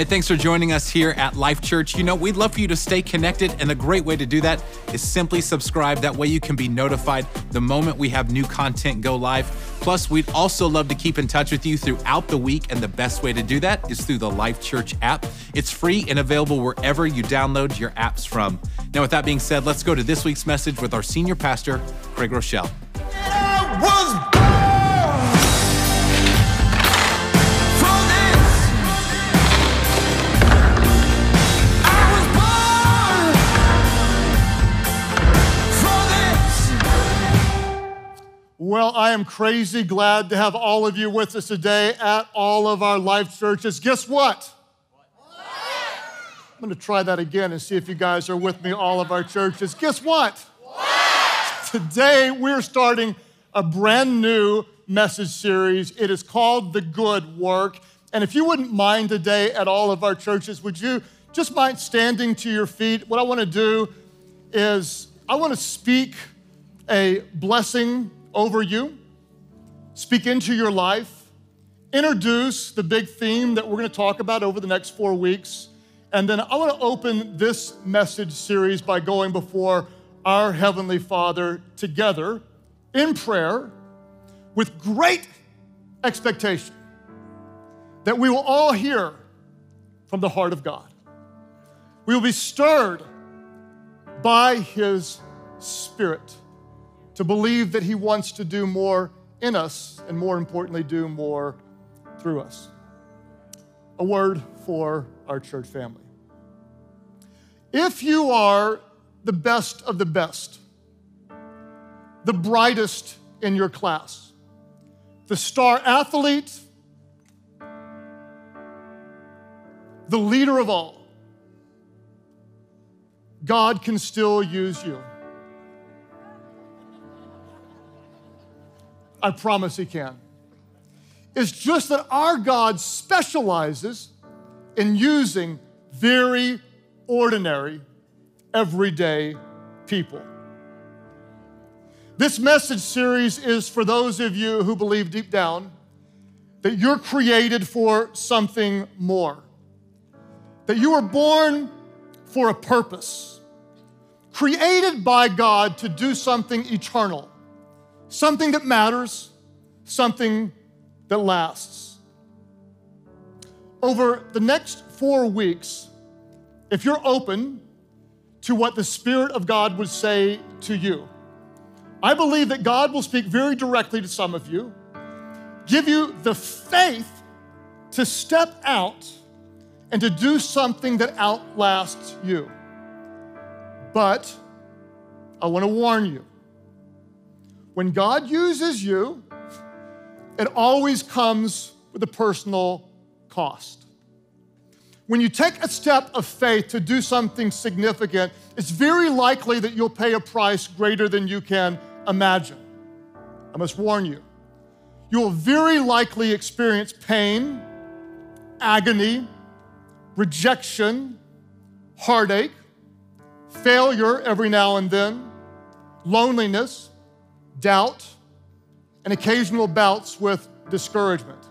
Hey, thanks for joining us here at Life Church. You know, we'd love for you to stay connected, and a great way to do that is simply subscribe. That way, you can be notified the moment we have new content go live. Plus, we'd also love to keep in touch with you throughout the week, and the best way to do that is through the Life Church app. It's free and available wherever you download your apps from. Now, with that being said, let's go to this week's message with our senior pastor, Craig Groeschel. Well, I am crazy glad to have all of you with us today at all of our life churches. Guess what? I'm going to try that again and see if you guys are with me, all of our churches. Guess what? what? Today, we're starting a brand new message series. It is called The Good Work. And if you wouldn't mind today at all of our churches, would you just mind standing to your feet? What I want to do is I want to speak a blessing over you, speak into your life, introduce the big theme that we're going to talk about over the next four weeks. And then I want to open this message series by going before our Heavenly Father together in prayer with great expectation that we will all hear from the heart of God. We will be stirred by His Spirit to believe that He wants to do more in us and, more importantly, do more through us. A word for our church family. If you are the best of the best, the brightest in your class, the star athlete, the leader of all, God can still use you. I promise He can. It's just that our God specializes in using very ordinary, everyday people. This message series is for those of you who believe deep down that you're created for something more, that you were born for a purpose, created by God to do something eternal something that matters, something that lasts. Over the next four weeks, if you're open to what the Spirit of God would say to you, I believe that God will speak very directly to some of you, give you the faith to step out and to do something that outlasts you. But I want to warn you when God uses you, it always comes with a personal cost. When you take a step of faith to do something significant, it's very likely that you'll pay a price greater than you can imagine. I must warn you. You will very likely experience pain, agony, rejection, heartache, failure every now and then, loneliness, doubt, and occasional bouts with discouragement.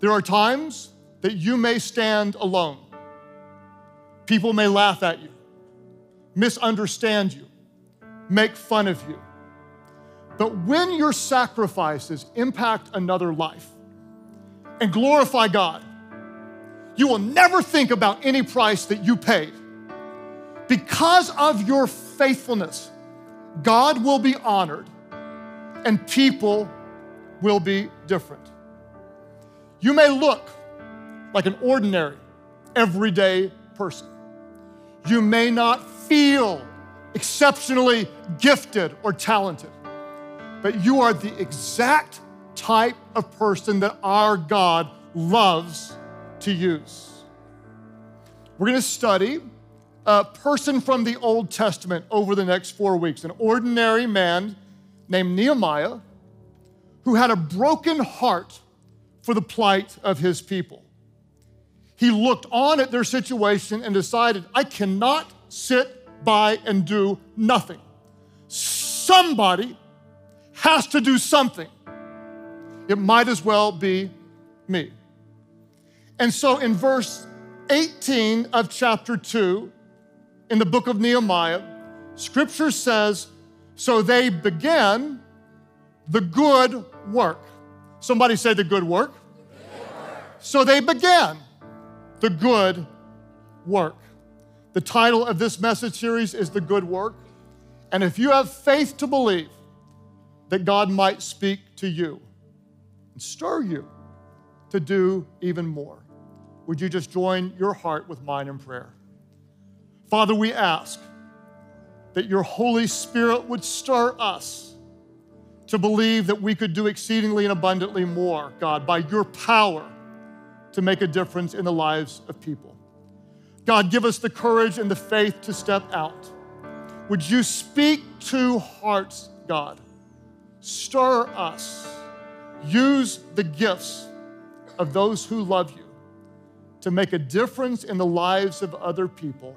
There are times that you may stand alone. People may laugh at you, misunderstand you, make fun of you. But when your sacrifices impact another life and glorify God, you will never think about any price that you paid. Because of your faithfulness, God will be honored and people will be different. You may look like an ordinary, everyday person. You may not feel exceptionally gifted or talented, but you are the exact type of person that our God loves to use. We're going to study a person from the Old Testament over the next four weeks, an ordinary man named Nehemiah who had a broken heart for the plight of his people. He looked on at their situation and decided, I cannot sit by and do nothing. Somebody has to do something. It might as well be me. And so in verse 18 of chapter 2, in the book of Nehemiah, scripture says, So they began the good work. Somebody say the good work. So they began the good work. The title of this message series is The Good Work. And if you have faith to believe that God might speak to you and stir you to do even more, would you just join your heart with mine in prayer? Father, we ask that your Holy Spirit would stir us to believe that we could do exceedingly and abundantly more, God, by your power to make a difference in the lives of people. God, give us the courage and the faith to step out. Would you speak to hearts, God? Stir us. Use the gifts of those who love you to make a difference in the lives of other people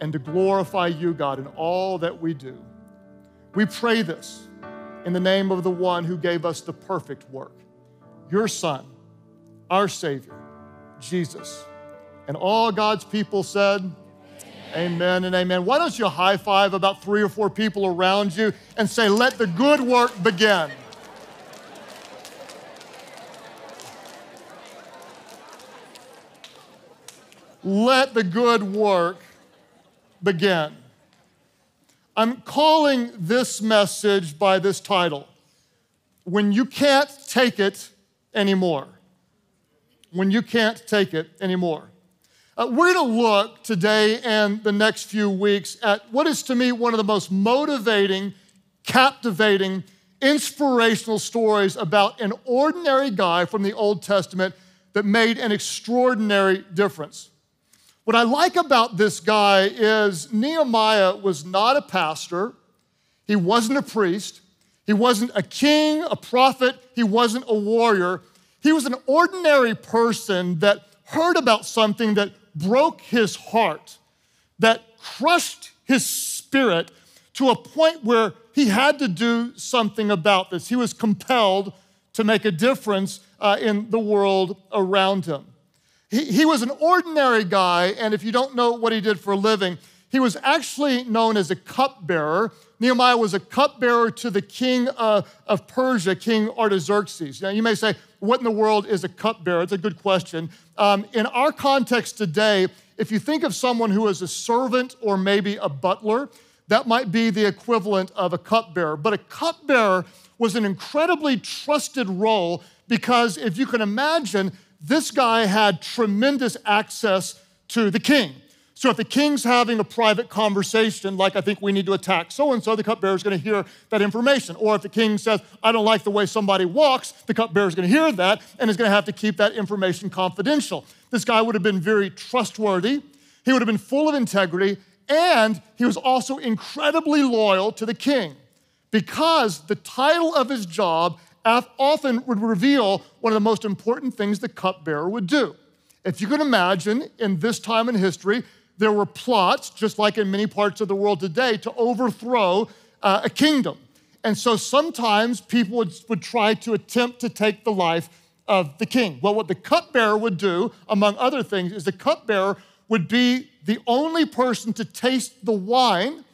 and to glorify you, God, in all that we do. We pray this in the name of the one who gave us the perfect work, your Son, our Savior, Jesus. And all God's people said, Amen. amen and amen. Why don't you high five about three or four people around you and say, Let the good work begin? Let the good work begin. I'm calling this message by this title When You Can't Take It Anymore. When You Can't Take It Anymore. Uh, we're going to look today and the next few weeks at what is to me one of the most motivating, captivating, inspirational stories about an ordinary guy from the Old Testament that made an extraordinary difference. What I like about this guy is Nehemiah was not a pastor, he wasn't a priest, he wasn't a king, a prophet, he wasn't a warrior. He was an ordinary person that heard about something that broke his heart, that crushed his spirit to a point where he had to do something about this. He was compelled to make a difference uh, in the world around him. He, he was an ordinary guy, and if you don't know what he did for a living, he was actually known as a cupbearer. Nehemiah was a cupbearer to the king uh, of Persia, King Artaxerxes. Now, you may say, what in the world is a cupbearer? It's a good question. Um, in our context today, if you think of someone who is a servant or maybe a butler, that might be the equivalent of a cupbearer. But a cupbearer was an incredibly trusted role because if you can imagine, this guy had tremendous access to the king. So if the king's having a private conversation, like I think we need to attack so and so, the cupbearer is going to hear that information. Or if the king says, I don't like the way somebody walks, the cupbearer is going to hear that and is going to have to keep that information confidential. This guy would have been very trustworthy, he would have been full of integrity, and he was also incredibly loyal to the king because the title of his job often would reveal one of the most important things the cupbearer would do. If you can imagine, in this time in history, there were plots, just like in many parts of the world today, to overthrow uh, a kingdom. And so sometimes people would, would try to attempt to take the life of the king. Well, what the cupbearer would do, among other things, is the cupbearer would be the only person to taste the wine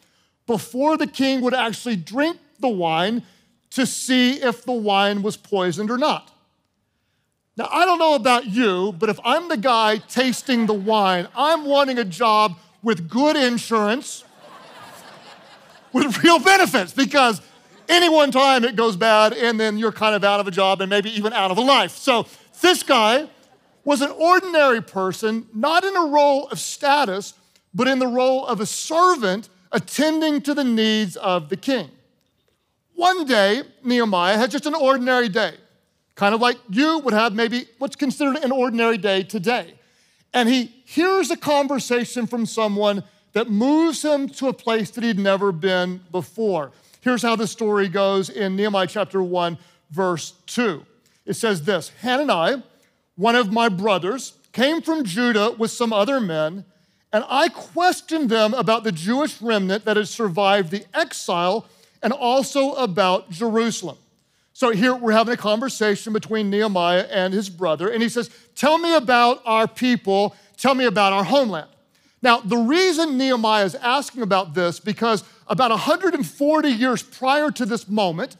before the king would actually drink the wine to see if the wine was poisoned or not. Now, I don't know about you, but if I'm the guy tasting the wine, I'm wanting a job with good insurance, with real benefits, because any one time it goes bad and then you're kind of out of a job and maybe even out of a life. So this guy was an ordinary person, not in a role of status, but in the role of a servant attending to the needs of the king. One day, Nehemiah had just an ordinary day, kind of like you would have maybe what's considered an ordinary day today. And he hears a conversation from someone that moves him to a place that he'd never been before. Here's how the story goes in Nehemiah chapter 1, verse 2. It says this Hanani, one of my brothers, came from Judah with some other men, and I questioned them about the Jewish remnant that had survived the exile and also about Jerusalem. So here we're having a conversation between Nehemiah and his brother, and he says, Tell me about our people, tell me about our homeland. Now, the reason Nehemiah is asking about this, because about 140 years prior to this moment,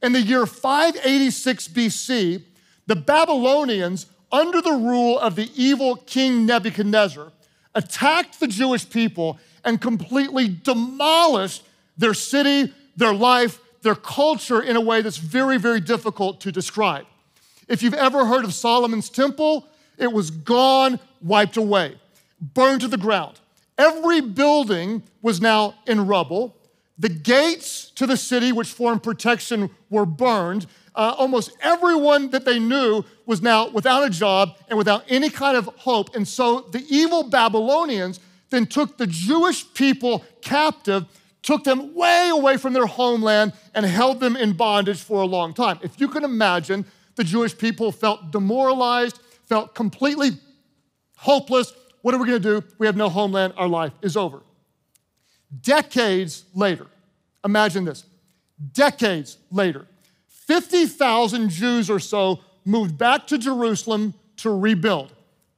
in the year 586 BC, the Babylonians, under the rule of the evil King Nebuchadnezzar, attacked the Jewish people and completely demolished their city, their life, their culture in a way that's very, very difficult to describe. If you've ever heard of Solomon's temple, it was gone, wiped away, burned to the ground. Every building was now in rubble. The gates to the city, which formed protection, were burned. Uh, almost everyone that they knew was now without a job and without any kind of hope. And so the evil Babylonians then took the Jewish people captive, took them way away from their homeland, and held them in bondage for a long time. If you can imagine, the Jewish people felt demoralized, felt completely hopeless. What are we going to do? We have no homeland. Our life is over. Decades later, imagine this decades later, 50,000 Jews or so moved back to Jerusalem to rebuild.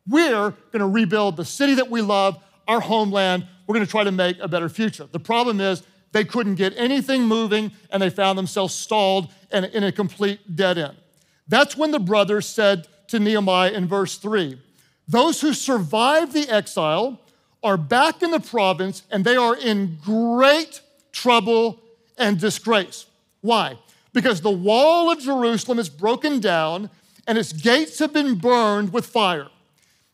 We're going to rebuild the city that we love, our homeland. We're going to try to make a better future. The problem is they couldn't get anything moving and they found themselves stalled and in a complete dead end. That's when the brothers said to Nehemiah in verse 3 Those who survived the exile are back in the province and they are in great trouble and disgrace. Why? Because the wall of Jerusalem is broken down and its gates have been burned with fire.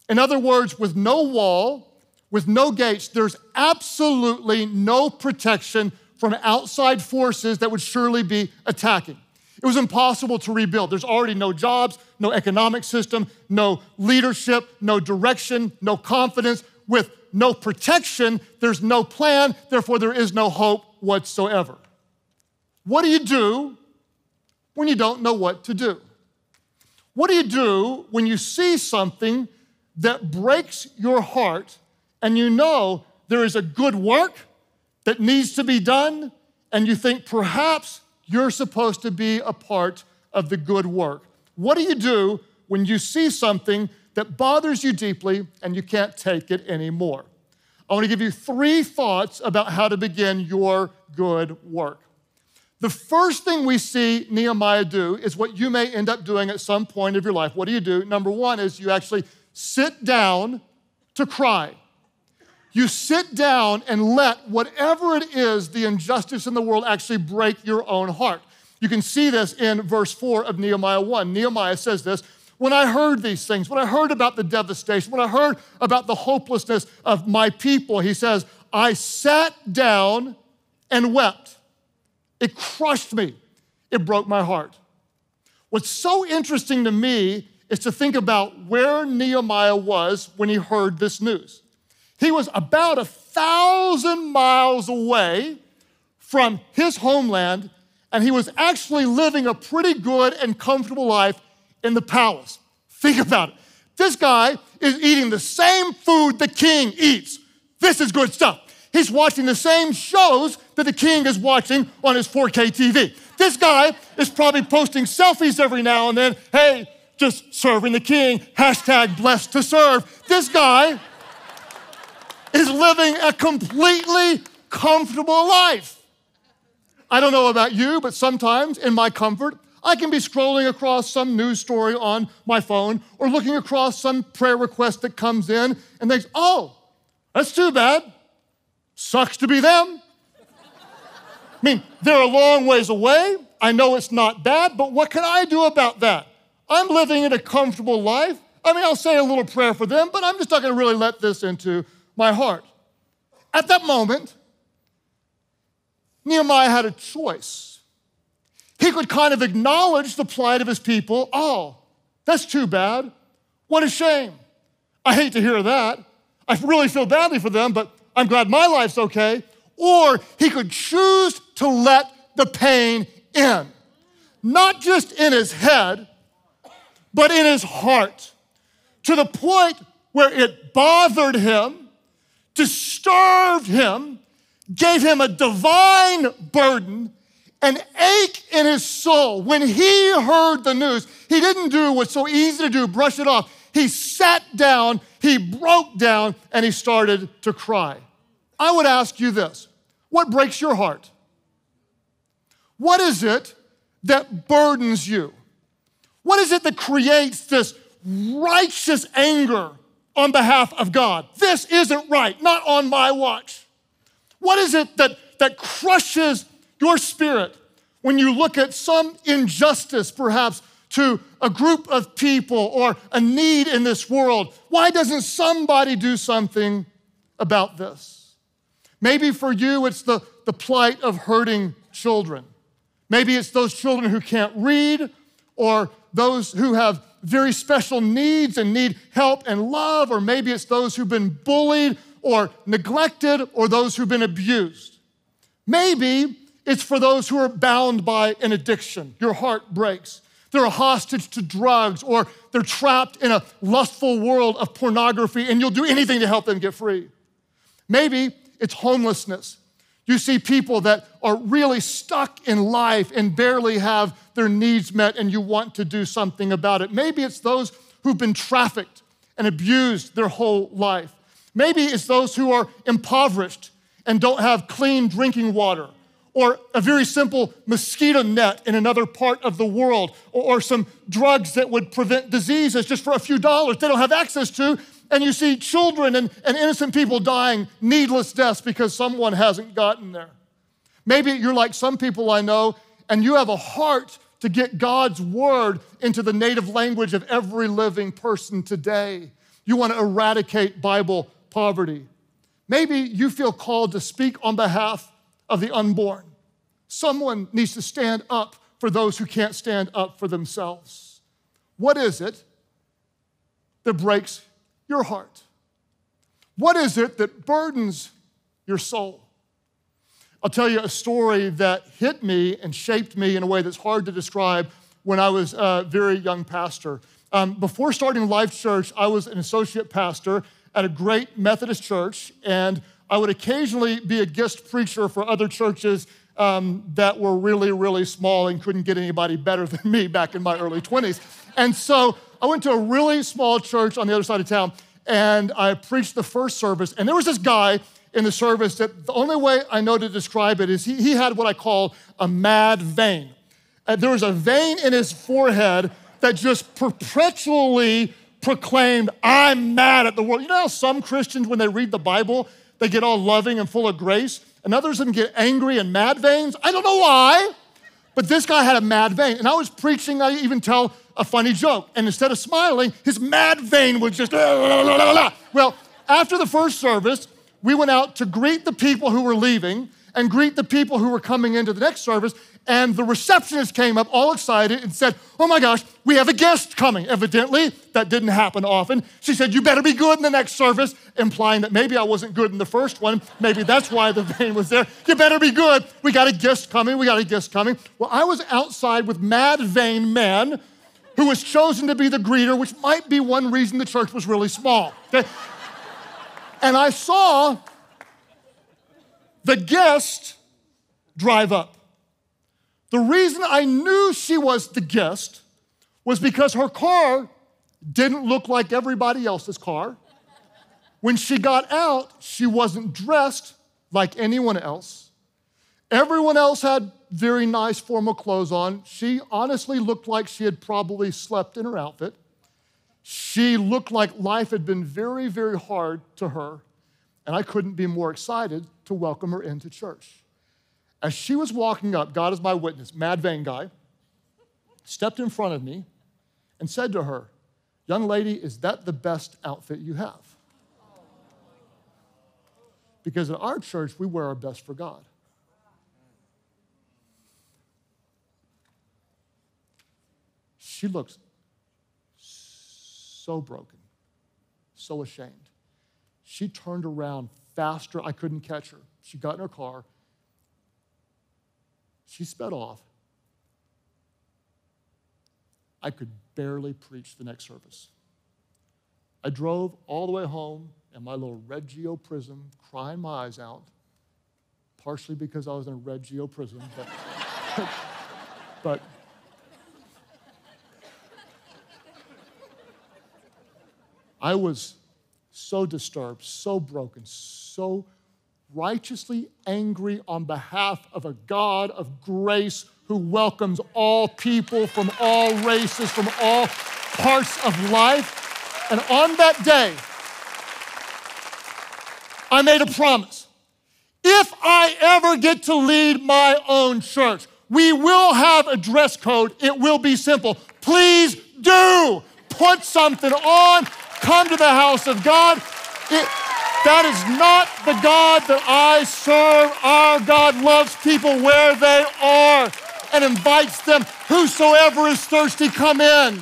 In other words, with no wall, with no gates, there's absolutely no protection from outside forces that would surely be attacking. It was impossible to rebuild. There's already no jobs, no economic system, no leadership, no direction, no confidence. With no protection, there's no plan, therefore, there is no hope whatsoever. What do you do when you don't know what to do? What do you do when you see something that breaks your heart and you know there is a good work that needs to be done, and you think perhaps you're supposed to be a part of the good work? What do you do when you see something that bothers you deeply and you can't take it anymore? I want to give you three thoughts about how to begin your good work. The first thing we see Nehemiah do is what you may end up doing at some point of your life. What do you do? Number one is you actually sit down to cry. You sit down and let whatever it is, the injustice in the world, actually break your own heart. You can see this in verse 4 of Nehemiah 1. Nehemiah says this when I heard these things, when I heard about the devastation, when I heard about the hopelessness of my people, he says, I sat down and wept. It crushed me, it broke my heart. What's so interesting to me is to think about where Nehemiah was when he heard this news. He was about a thousand miles away from his homeland, and he was actually living a pretty good and comfortable life in the palace. Think about it. This guy is eating the same food the king eats. This is good stuff. He's watching the same shows that the king is watching on his 4K TV. This guy is probably posting selfies every now and then. Hey, just serving the king, hashtag blessed to serve. This guy is living a completely comfortable life. I don't know about you, but sometimes in my comfort, I can be scrolling across some news story on my phone or looking across some prayer request that comes in and thinks, oh, that's too bad. Sucks to be them. I mean, they're a long ways away. I know it's not bad, but what can I do about that? I'm living in a comfortable life. I mean, I'll say a little prayer for them, but I'm just not going to really let this into my heart. At that moment, Nehemiah had a choice he could kind of acknowledge the plight of his people. Oh, that's too bad. What a shame. I hate to hear that. I really feel badly for them, but I'm glad my life's okay. Or he could choose to let the pain in, not just in his head, but in his heart, to the point where it bothered him, disturbed him, gave him a divine burden, an ache in his soul. When he heard the news, he didn't do what's so easy to do, brush it off. He sat down, he broke down, and he started to cry. I would ask you this what breaks your heart? What is it that burdens you? What is it that creates this righteous anger on behalf of God? This isn't right, not on my watch. What is it that, that crushes your spirit when you look at some injustice, perhaps, to a group of people or a need in this world? Why doesn't somebody do something about this? Maybe for you, it's the, the plight of hurting children. Maybe it's those children who can't read or those who have very special needs and need help and love, or maybe it's those who've been bullied or neglected or those who've been abused. Maybe it's for those who are bound by an addiction. Your heart breaks. They're a hostage to drugs or they're trapped in a lustful world of pornography and you'll do anything to help them get free. Maybe it's homelessness. You see people that are really stuck in life and barely have their needs met, and you want to do something about it. Maybe it's those who've been trafficked and abused their whole life. Maybe it's those who are impoverished and don't have clean drinking water, or a very simple mosquito net in another part of the world, or, some drugs that would prevent diseases just for a few dollars they don't have access to and you see children and, and innocent people dying needless deaths because someone hasn't gotten there. Maybe you're like some people I know, and you have a heart to get God's word into the native language of every living person today. You want to eradicate Bible poverty. Maybe you feel called to speak on behalf of the unborn. Someone needs to stand up for those who can't stand up for themselves. What is it that breaks your heart? What is it that burdens your soul? I'll tell you a story that hit me and shaped me in a way that's hard to describe when I was a very young pastor. Um, before starting Life Church, I was an associate pastor at a great Methodist church, and I would occasionally be a guest preacher for other churches um, that were really, really small and couldn't get anybody better than me back in my early 20s. And so I went to a really small church on the other side of town and I preached the first service. And there was this guy in the service that the only way I know to describe it is he, he had what I call a mad vein. Uh, there was a vein in his forehead that just perpetually proclaimed, I'm mad at the world. You know how some Christians, when they read the Bible, they get all loving and full of grace, and others of them get angry and mad veins? I don't know why, but this guy had a mad vein. And I was preaching, I even tell a funny joke. And instead of smiling, his mad vein was just, well, after the first service, we went out to greet the people who were leaving and greet the people who were coming into the next service. And the receptionist came up all excited and said, Oh my gosh, we have a guest coming. Evidently, that didn't happen often. She said, You better be good in the next service, implying that maybe I wasn't good in the first one. Maybe that's why the vein was there. You better be good. We got a guest coming. We got a guest coming. Well, I was outside with mad vein men who was chosen to be the greeter, which might be one reason the church was really small. Okay? And I saw the guest drive up. The reason I knew she was the guest was because her car didn't look like everybody else's car. When she got out, she wasn't dressed like anyone else. Everyone else had very nice formal clothes on. She honestly looked like she had probably slept in her outfit. She looked like life had been very, very hard to her, and I couldn't be more excited to welcome her into church. As she was walking up, God is my witness, mad vein guy, stepped in front of me and said to her, Young lady, is that the best outfit you have? Because in our church, we wear our best for God. She looks so broken, so ashamed. She turned around faster. I couldn't catch her. She got in her car. She sped off. I could barely preach the next service. I drove all the way home in my little red Geo Prizm, crying my eyes out, partially because I was in a red Geo Prizm. But but I was so disturbed, so broken, so righteously angry on behalf of a God of grace who welcomes all people from all races, from all parts of life. And on that day, I made a promise. If I ever get to lead my own church, we will have a dress code. It will be simple. Please do put something on, come to the house of God. It, that is not the God that I serve. Our God loves people where they are and invites them, whosoever is thirsty, come in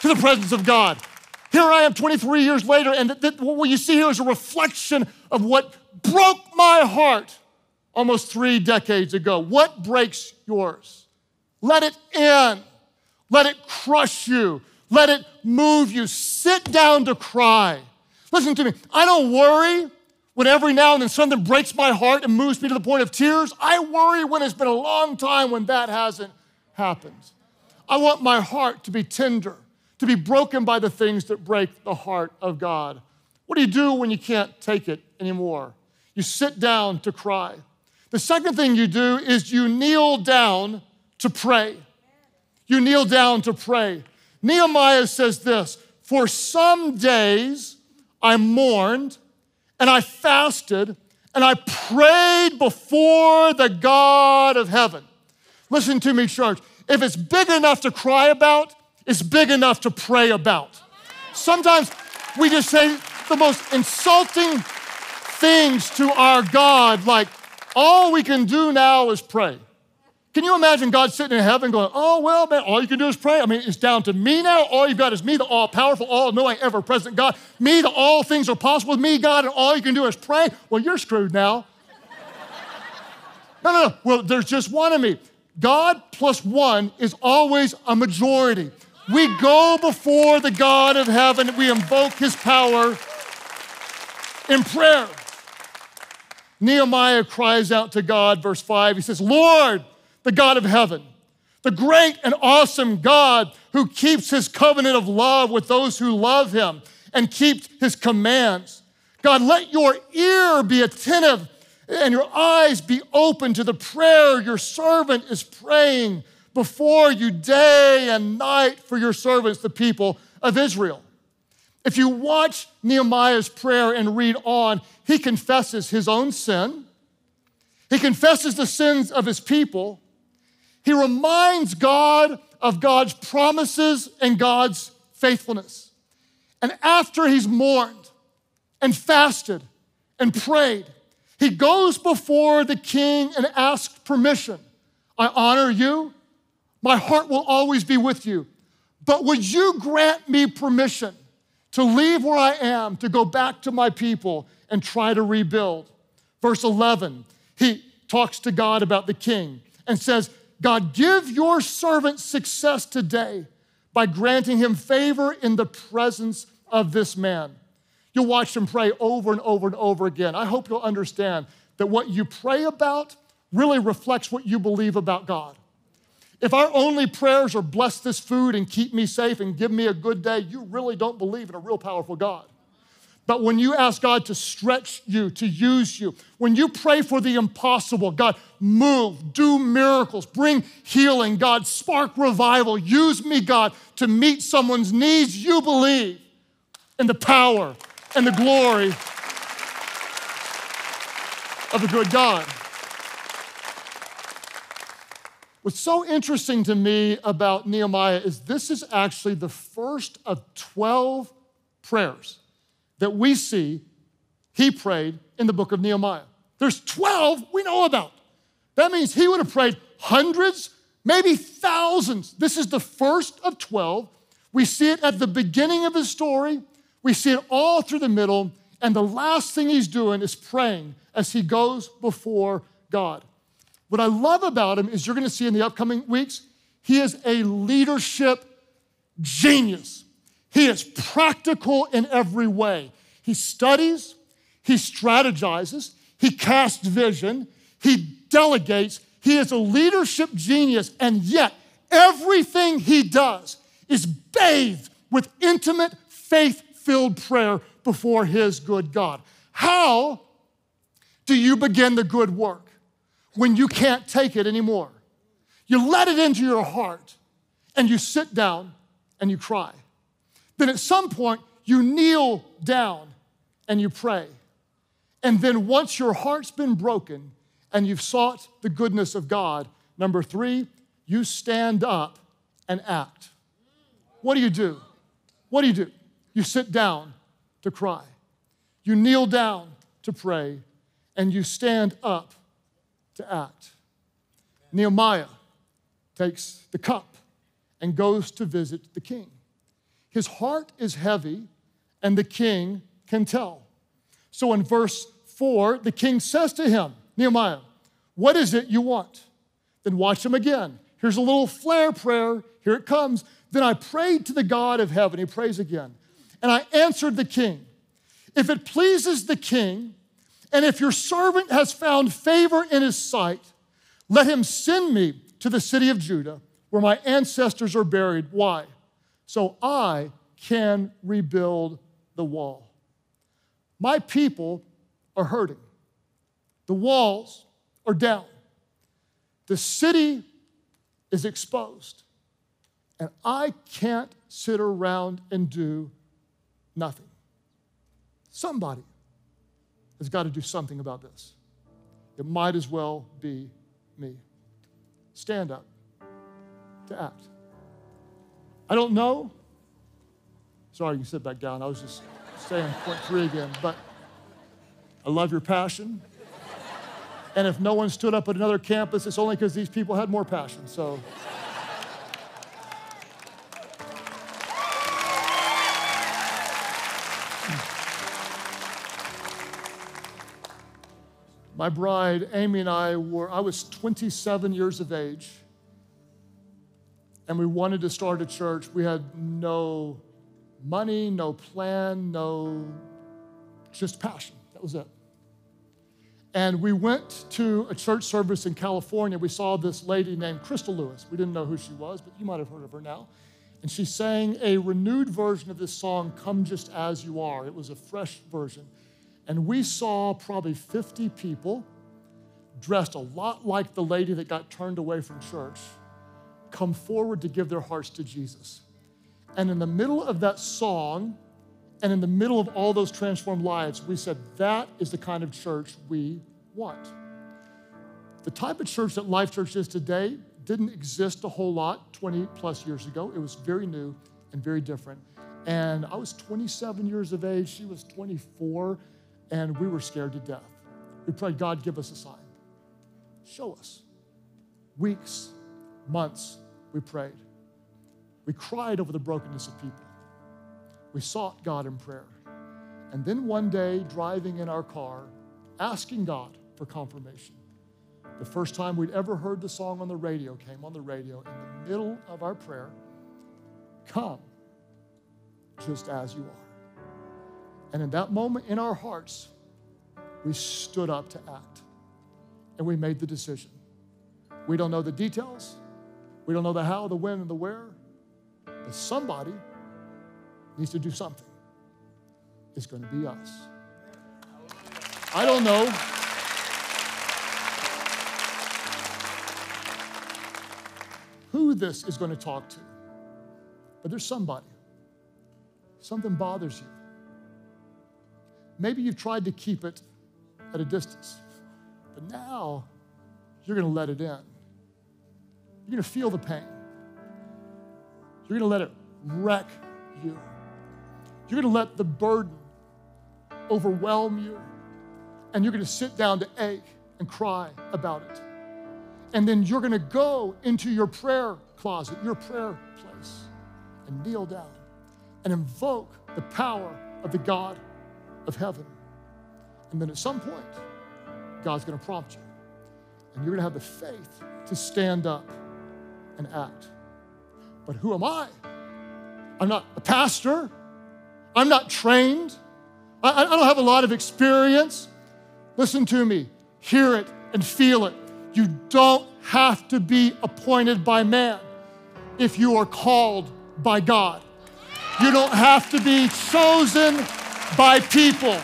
to the presence of God. Here I am 23 years later, and th- th- what you see here is a reflection of what broke my heart almost three decades ago. What breaks yours? Let it in. Let it crush you. Let it move you. Sit down to cry. Listen to me. I don't worry when every now and then something breaks my heart and moves me to the point of tears. I worry when it's been a long time when that hasn't happened. I want my heart to be tender, to be broken by the things that break the heart of God. What do you do when you can't take it anymore? You sit down to cry. The second thing you do is you kneel down to pray. You kneel down to pray. Nehemiah says this For some days I mourned and I fasted and I prayed before the God of heaven. Listen to me, church. If it's big enough to cry about, it's big enough to pray about. Sometimes we just say the most insulting things to our God, like, all we can do now is pray. Can you imagine God sitting in heaven going, Oh, well, man, all you can do is pray? I mean, it's down to me now. All you've got is me, the all powerful, all knowing, ever present God. Me, the all things are possible with me, God, and all you can do is pray. Well, you're screwed now. no, no, no. Well, there's just one of me. God plus one is always a majority. We go before the God of heaven, we invoke his power in prayer. Nehemiah cries out to God, verse 5. He says, Lord, the God of heaven, the great and awesome God who keeps his covenant of love with those who love him and keeps his commands. God, let your ear be attentive and your eyes be open to the prayer your servant is praying before you day and night for your servants, the people of Israel. If you watch Nehemiah's prayer and read on, he confesses his own sin. He confesses the sins of his people. He reminds God of God's promises and God's faithfulness. And after he's mourned and fasted and prayed, he goes before the king and asks permission. I honor you. My heart will always be with you. But would you grant me permission to leave where I am, to go back to my people and try to rebuild. Verse 11, he talks to God about the king and says, God, give your servant success today by granting him favor in the presence of this man. You'll watch him pray over and over and over again. I hope you'll understand that what you pray about really reflects what you believe about God. If our only prayers are bless this food and keep me safe and give me a good day, you really don't believe in a real powerful God. But when you ask God to stretch you, to use you, when you pray for the impossible, God, move, do miracles, bring healing, God, spark revival, use me, God, to meet someone's needs, you believe in the power and the glory of the good God. What's so interesting to me about Nehemiah is this is actually the first of 12 prayers that we see he prayed in the book of Nehemiah. There's 12 we know about. That means he would have prayed hundreds, maybe thousands. This is the first of 12. We see it at the beginning of his story, we see it all through the middle, and the last thing he's doing is praying as he goes before God. What I love about him is you're to see in the upcoming weeks, he is a leadership genius. He is practical in every way. He studies, he strategizes, he casts vision, he delegates, He is a leadership genius, and yet everything he does is bathed with intimate, faith filled prayer before his good God. How do you begin the good work when you can't take it anymore? You let it into your heart and you sit down and you cry. Then at some point, you kneel down and you pray. And then once your heart's been broken and you've sought the goodness of God, number three, you stand up and act. What do you do? What do you do? You sit down to cry. You kneel down to pray, and you stand up to act. Nehemiah takes the cup and goes to visit the king. His heart is heavy, and the king can tell. So in verse 4, the king says to him, Nehemiah, what is it you want? Then watch him again. Here's a little flare prayer. Here it comes. Then I prayed to the God of heaven. He prays again. And I answered the king, If it pleases the king, and if your servant has found favor in his sight, let him send me to the city of Judah where my ancestors are buried. Why? So I can rebuild the wall. My people are hurting. The walls are down. The city is exposed. And I can't sit around and do nothing. Somebody has got to do something about this. It might as well be me. Stand up to act. I don't know. Sorry, you can sit back down. I was just saying point three again, but I love your passion. And if no one stood up at another campus, it's only because these people had more passion. So. My bride, Amy, and I were, I was 27 years of age, and we wanted to start a church. We had no money, no plan, no, just passion. That was it. And we went to a church service in California. We saw this lady named Crystal Lewis. We didn't know who she was, but you might have heard of her now. And she sang a renewed version of this song, Come Just As You Are. It was a fresh version. And we saw probably 50 people dressed a lot like the lady that got turned away from church come forward to give their hearts to Jesus. And in the middle of that song, and in the middle of all those transformed lives, we said, that is the kind of church we want. The type of church that Life Church is today didn't exist a whole lot 20 plus years ago. It was very new and very different. And I was 27 years of age, she was 24 and we were scared to death. We prayed, God, give us a sign. Show us. Weeks, months, we prayed. We cried over the brokenness of people. We sought God in prayer. And then one day, driving in our car, asking God for confirmation. The first time we'd ever heard the song on the radio came on the radio in the middle of our prayer Come just as you are. And in that moment in our hearts, we stood up to act and we made the decision. We don't know the details, we don't know the how, the when, and the where, but somebody needs to do something. It's going to be us. I don't know. Who this is going to talk to, but there's somebody. Something bothers you. Maybe you've tried to keep it at a distance, but now you're going to let it in. You're going to feel the pain. You're going to let it wreck you. You're going to let the burden overwhelm you, and you're going to sit down to ache and cry about it. And then you're going to go into your prayer closet, your prayer place, and kneel down and invoke the power of the God of heaven. And then at some point, God's going to prompt you. And you're going to have the faith to stand up and act. But who am I? I'm not a pastor. I'm not trained. I, I don't have a lot of experience. Listen to me, hear it and feel it. You don't have to be appointed by man if you are called by God. You don't have to be chosen by people.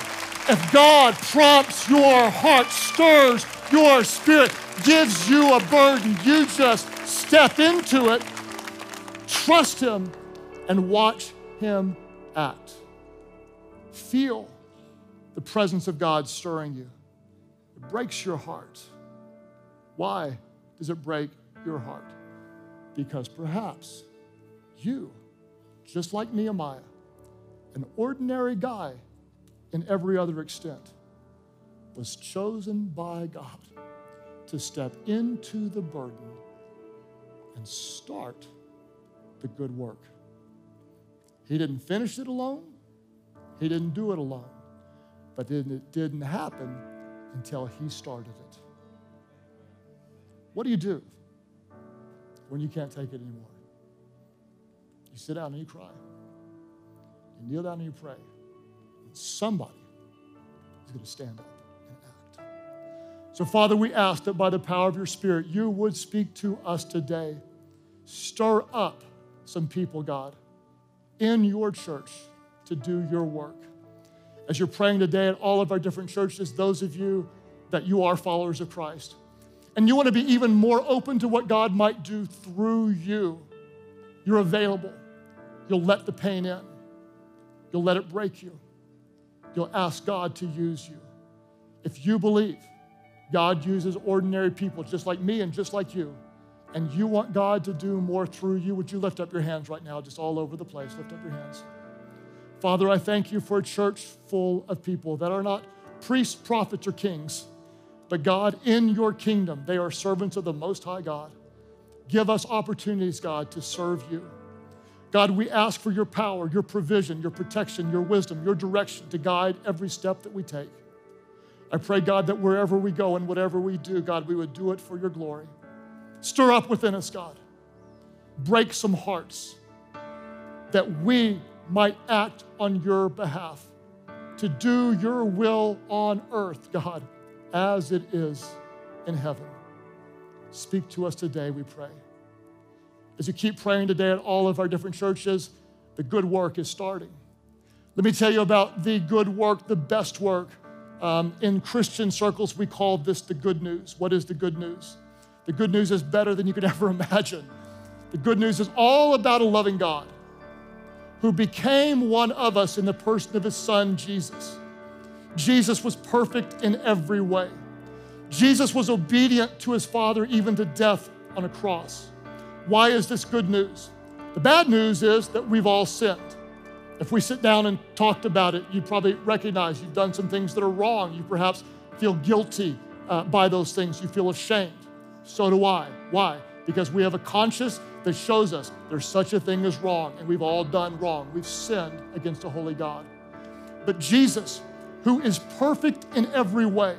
If God prompts your heart, stirs your spirit, gives you a burden, you just step into it, trust Him, and watch Him act. Feel the presence of God stirring you. It breaks your heart. Why does it break your heart? Because perhaps you, just like Nehemiah, an ordinary guy in every other extent, was chosen by God to step into the burden and start the good work. He didn't finish it alone, he didn't do it alone, but it didn't happen until he started it. What do you do when you can't take it anymore? You sit down and you cry. You kneel down and you pray. And somebody is going to stand up and act. So, Father, we ask that by the power of your Spirit, you would speak to us today. Stir up some people, God, in your church to do your work. As you're praying today at all of our different churches, those of you that you are followers of Christ, and you want to be even more open to what God might do through you, you're available. You'll let the pain in, you'll let it break you, you'll ask God to use you. If you believe God uses ordinary people just like me and just like you, and you want God to do more through you, would you lift up your hands right now, just all over the place? Lift up your hands. Father, I thank you for a church full of people that are not priests, prophets, or kings, but God, in your kingdom, they are servants of the Most High God. Give us opportunities, God, to serve you. God, we ask for your power, your provision, your protection, your wisdom, your direction to guide every step that we take. I pray, God, that wherever we go and whatever we do, God, we would do it for your glory. Stir up within us, God. Break some hearts that we might act on your behalf to do your will on earth, God, as it is in heaven. Speak to us today, we pray. As you keep praying today at all of our different churches, the good work is starting. Let me tell you about the good work, the best work. Um, in Christian circles, we call this the good news. What is the good news? The good news is better than you could ever imagine. The good news is all about a loving God who became one of us in the person of his son, Jesus. Jesus was perfect in every way. Jesus was obedient to his Father even to death on a cross. Why is this good news? The bad news is that we've all sinned. If we sit down and talked about it, you probably recognize you've done some things that are wrong. You perhaps feel guilty uh, by those things. You feel ashamed. So do I. Why? Because we have a conscience that shows us there's such a thing as wrong, and we've all done wrong. We've sinned against a holy God. But Jesus, who is perfect in every way,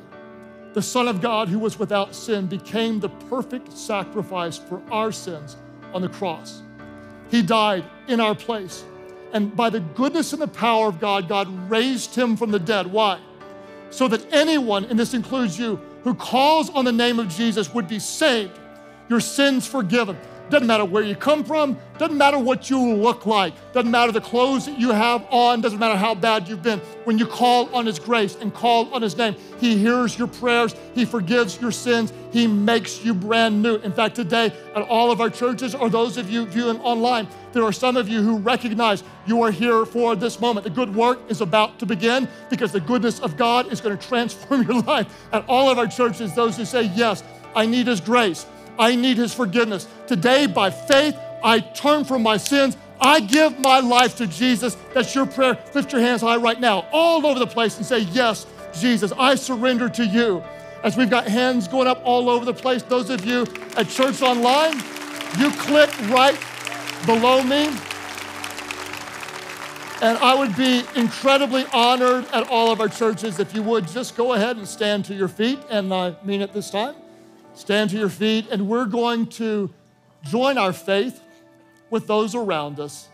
the Son of God who was without sin, became the perfect sacrifice for our sins on the cross. He died in our place. And by the goodness and the power of God, God raised him from the dead. Why? So that anyone, and this includes you, who calls on the name of Jesus would be saved, your sins forgiven. Doesn't matter where you come from, doesn't matter what you look like, doesn't matter the clothes that you have on, doesn't matter how bad you've been. When you call on His grace and call on His name, He hears your prayers, He forgives your sins, He makes you brand new. In fact, today at all of our churches, or those of you viewing online, there are some of you who recognize you are here for this moment. The good work is about to begin because the goodness of God is going to transform your life. At all of our churches, those who say, Yes, I need His grace. I need his forgiveness. Today, by faith, I turn from my sins. I give my life to Jesus. That's your prayer. Lift your hands high right now, all over the place, and say, Yes, Jesus, I surrender to you. As we've got hands going up all over the place, those of you at Church Online, you click right below me. And I would be incredibly honored at all of our churches if you would just go ahead and stand to your feet, and I mean it this time. Stand to your feet, and we're going to join our faith with those around us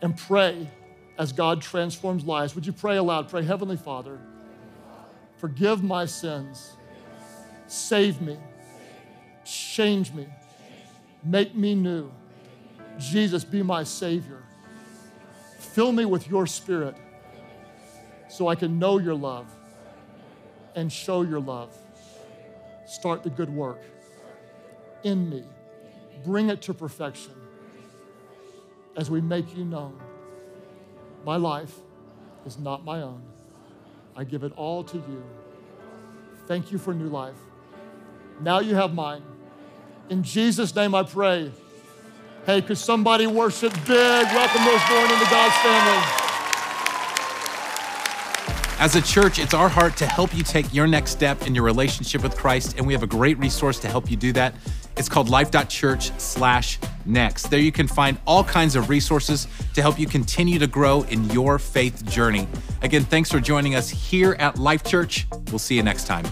and pray as God transforms lives. Would you pray aloud? Pray, Heavenly Father, forgive my sins, save me, Change me. Make me new. Jesus, be my Savior. Fill me with your Spirit so I can know your love and show your love. Start the good work in me. Bring it to perfection as we make you known. My life is not my own. I give it all to you. Thank you for new life. Now you have mine. In Jesus' name I pray. Hey, could somebody worship big? Welcome those born into God's family. As a church, it's our heart to help you take your next step in your relationship with Christ, and we have a great resource to help you do that. It's called life.church slash next. There you can find all kinds of resources to help you continue to grow in your faith journey. Again, thanks for joining us here at Life Church. We'll see you next time.